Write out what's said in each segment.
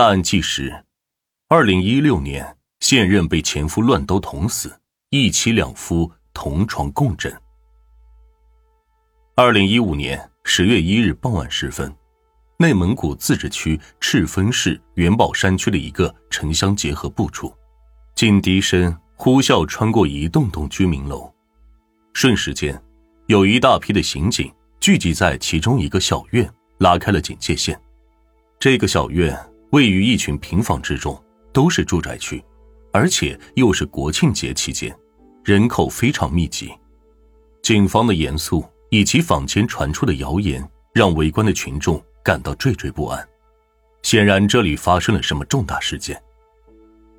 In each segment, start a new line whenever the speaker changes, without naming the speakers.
大案纪实：二零一六年，现任被前夫乱刀捅死，一妻两夫同床共枕。二零一五年十月一日傍晚时分，内蒙古自治区赤峰市元宝山区的一个城乡结合部处，警笛声呼啸穿过一栋栋居民楼，瞬时间，有一大批的刑警聚集在其中一个小院，拉开了警戒线。这个小院位于一群平房之中，都是住宅区，而且又是国庆节期间，人口非常密集。警方的严肃。以及坊间传出的谣言，让围观的群众感到惴惴不安。显然，这里发生了什么重大事件。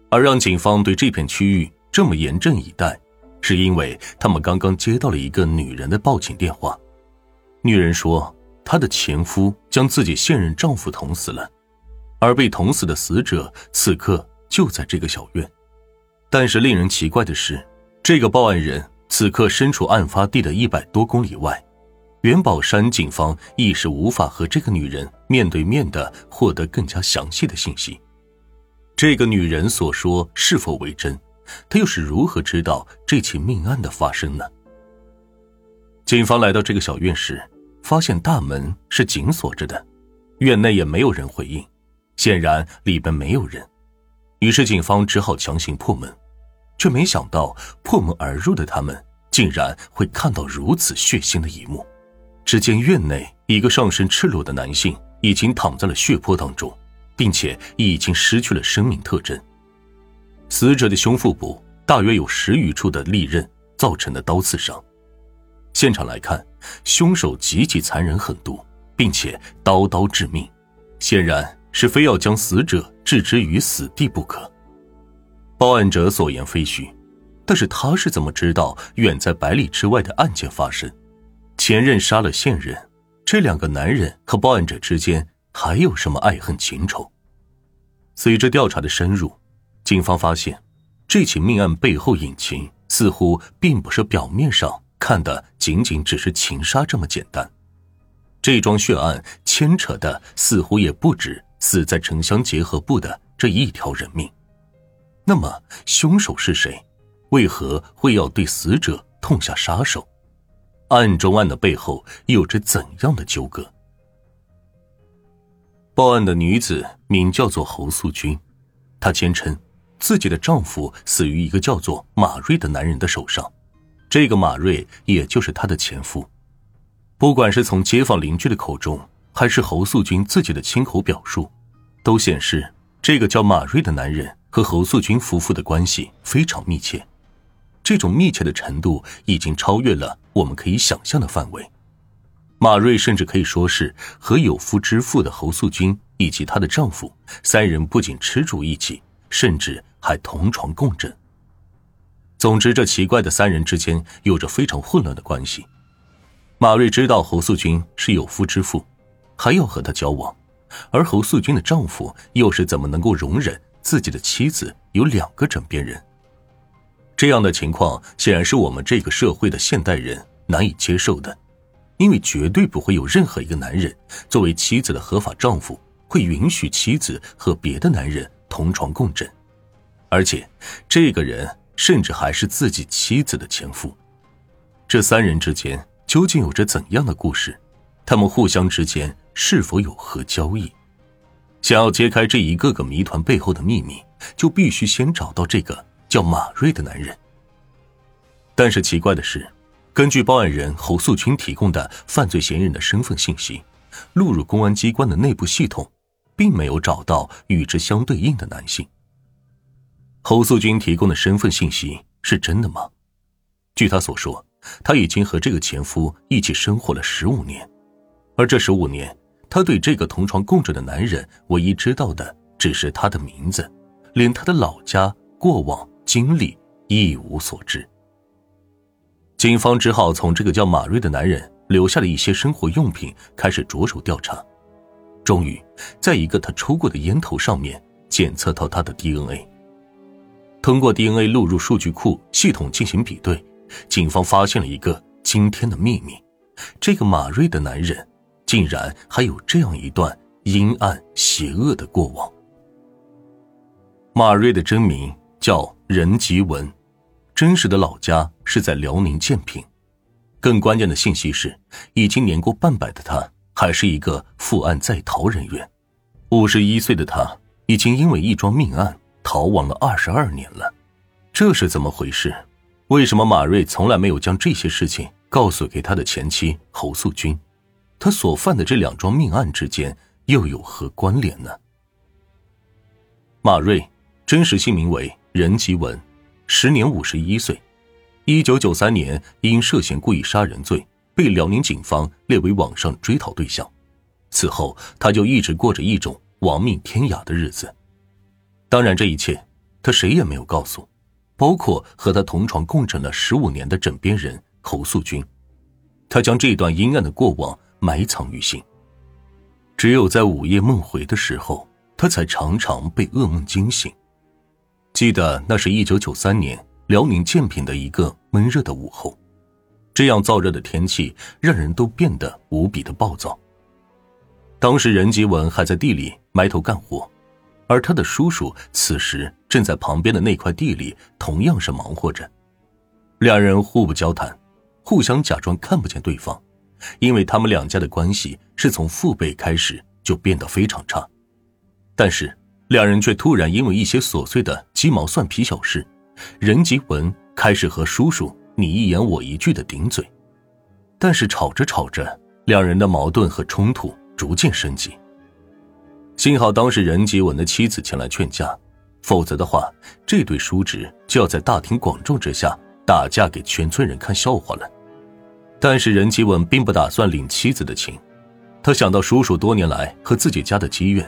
而让警方对这片区域这么严阵以待，是因为他们刚刚接到了一个女人的报警电话。女人说，她的前夫将自己现任丈夫捅死了，而被捅死的死者此刻就在这个小院。但是，令人奇怪的是，这个报案人。此刻身处案发地的一百多公里外，元宝山警方一时无法和这个女人面对面的获得更加详细的信息。这个女人所说是否为真？她又是如何知道这起命案的发生呢？警方来到这个小院时，发现大门是紧锁着的，院内也没有人回应，显然里边没有人。于是警方只好强行破门。却没想到，破门而入的他们竟然会看到如此血腥的一幕。只见院内一个上身赤裸的男性已经躺在了血泊当中，并且已经失去了生命特征。死者的胸腹部大约有十余处的利刃造成的刀刺伤。现场来看，凶手极其残忍狠毒，并且刀刀致命，显然是非要将死者置之于死地不可。报案者所言非虚，但是他是怎么知道远在百里之外的案件发生？前任杀了现任，这两个男人和报案者之间还有什么爱恨情仇？随着调查的深入，警方发现，这起命案背后隐情似乎并不是表面上看的仅仅只是情杀这么简单。这桩血案牵扯的似乎也不止死在城乡结合部的这一条人命。那么，凶手是谁？为何会要对死者痛下杀手？案中案的背后有着怎样的纠葛？报案的女子名叫做侯素君，她坚称自己的丈夫死于一个叫做马瑞的男人的手上，这个马瑞也就是她的前夫。不管是从街坊邻居的口中，还是侯素君自己的亲口表述，都显示这个叫马瑞的男人。和侯素君夫妇的关系非常密切，这种密切的程度已经超越了我们可以想象的范围。马瑞甚至可以说是和有夫之妇的侯素君以及她的丈夫三人不仅吃住一起，甚至还同床共枕。总之，这奇怪的三人之间有着非常混乱的关系。马瑞知道侯素君是有夫之妇，还要和她交往，而侯素君的丈夫又是怎么能够容忍？自己的妻子有两个枕边人，这样的情况显然是我们这个社会的现代人难以接受的，因为绝对不会有任何一个男人作为妻子的合法丈夫会允许妻子和别的男人同床共枕，而且这个人甚至还是自己妻子的前夫。这三人之间究竟有着怎样的故事？他们互相之间是否有何交易？想要揭开这一个个谜团背后的秘密，就必须先找到这个叫马瑞的男人。但是奇怪的是，根据报案人侯素君提供的犯罪嫌疑人的身份信息，录入公安机关的内部系统，并没有找到与之相对应的男性。侯素君提供的身份信息是真的吗？据他所说，他已经和这个前夫一起生活了十五年，而这十五年。他对这个同床共枕的男人，唯一知道的只是他的名字，连他的老家、过往经历一无所知。警方只好从这个叫马瑞的男人留下的一些生活用品开始着手调查，终于在一个他抽过的烟头上面检测到他的 DNA。通过 DNA 录入数据库系统进行比对，警方发现了一个惊天的秘密：这个马瑞的男人。竟然还有这样一段阴暗邪恶的过往。马瑞的真名叫任吉文，真实的老家是在辽宁建平。更关键的信息是，已经年过半百的他，还是一个负案在逃人员。五十一岁的他，已经因为一桩命案逃亡了二十二年了。这是怎么回事？为什么马瑞从来没有将这些事情告诉给他的前妻侯素君？他所犯的这两桩命案之间又有何关联呢？马瑞。真实姓名为任吉文，时年五十一岁。一九九三年因涉嫌故意杀人罪被辽宁警方列为网上追逃对象。此后，他就一直过着一种亡命天涯的日子。当然，这一切他谁也没有告诉，包括和他同床共枕了十五年的枕边人侯素君。他将这段阴暗的过往埋藏于心。只有在午夜梦回的时候，他才常常被噩梦惊醒。记得那是一九九三年辽宁建平的一个闷热的午后，这样燥热的天气让人都变得无比的暴躁。当时任吉文还在地里埋头干活，而他的叔叔此时正在旁边的那块地里同样是忙活着。两人互不交谈，互相假装看不见对方，因为他们两家的关系是从父辈开始就变得非常差。但是。两人却突然因为一些琐碎的鸡毛蒜皮小事，任吉文开始和叔叔你一言我一句的顶嘴，但是吵着吵着，两人的矛盾和冲突逐渐升级。幸好当时任吉文的妻子前来劝架，否则的话，这对叔侄就要在大庭广众之下打架给全村人看笑话了。但是任吉文并不打算领妻子的情，他想到叔叔多年来和自己家的积怨。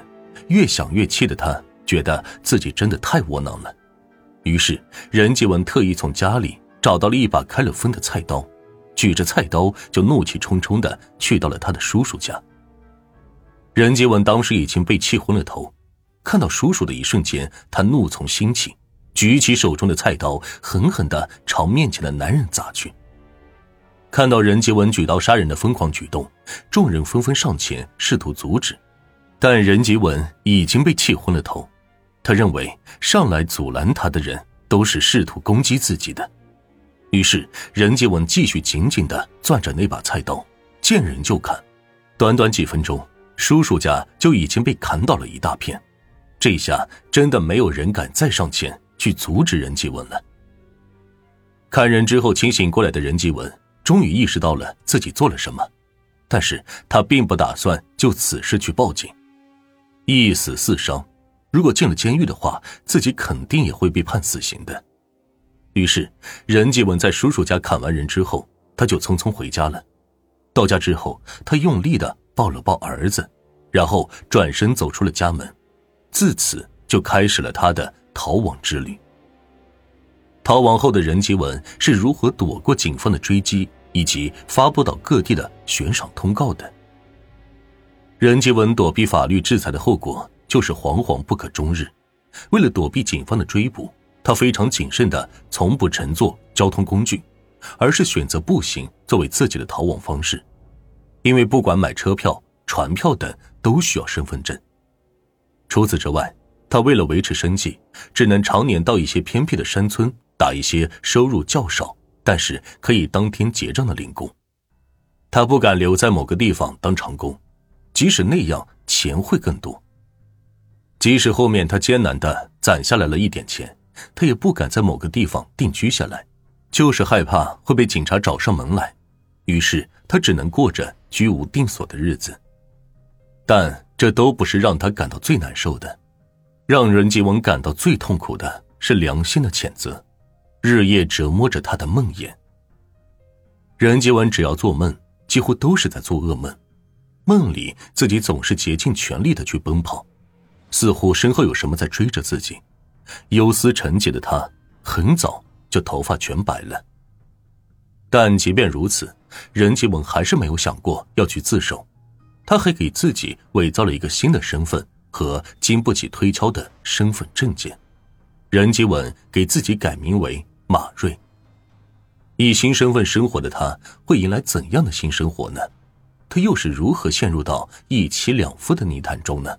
越想越气的他，觉得自己真的太窝囊了。于是任继文特意从家里找到了一把开了封的菜刀，举着菜刀就怒气冲冲的去到了他的叔叔家。任继文当时已经被气昏了头，看到叔叔的一瞬间，他怒从心起，举起手中的菜刀，狠狠的朝面前的男人砸去。看到任继文举刀杀人的疯狂举动，众人纷纷上前试图阻止。但任吉文已经被气昏了头，他认为上来阻拦他的人都是试图攻击自己的，于是任吉文继续紧紧的攥着那把菜刀，见人就砍。短短几分钟，叔叔家就已经被砍倒了一大片，这下真的没有人敢再上前去阻止任吉文了。看人之后清醒过来的任吉文终于意识到了自己做了什么，但是他并不打算就此事去报警。一死四伤，如果进了监狱的话，自己肯定也会被判死刑的。于是，任继文在叔叔家砍完人之后，他就匆匆回家了。到家之后，他用力的抱了抱儿子，然后转身走出了家门，自此就开始了他的逃亡之旅。逃亡后的任继文是如何躲过警方的追击，以及发布到各地的悬赏通告的？任吉文躲避法律制裁的后果就是惶惶不可终日。为了躲避警方的追捕，他非常谨慎的，从不乘坐交通工具，而是选择步行作为自己的逃亡方式。因为不管买车票、船票等都需要身份证。除此之外，他为了维持生计，只能常年到一些偏僻的山村打一些收入较少，但是可以当天结账的零工。他不敢留在某个地方当长工。即使那样，钱会更多。即使后面他艰难的攒下来了一点钱，他也不敢在某个地方定居下来，就是害怕会被警察找上门来。于是他只能过着居无定所的日子。但这都不是让他感到最难受的，让任继文感到最痛苦的是良心的谴责，日夜折磨着他的梦魇。任继文只要做梦，几乎都是在做噩梦。梦里，自己总是竭尽全力的去奔跑，似乎身后有什么在追着自己。忧思沉寂的他，很早就头发全白了。但即便如此，任吉文还是没有想过要去自首，他还给自己伪造了一个新的身份和经不起推敲的身份证件。任吉文给自己改名为马瑞。以新身份生活的他，会迎来怎样的新生活呢？他又是如何陷入到一妻两夫的泥潭中呢？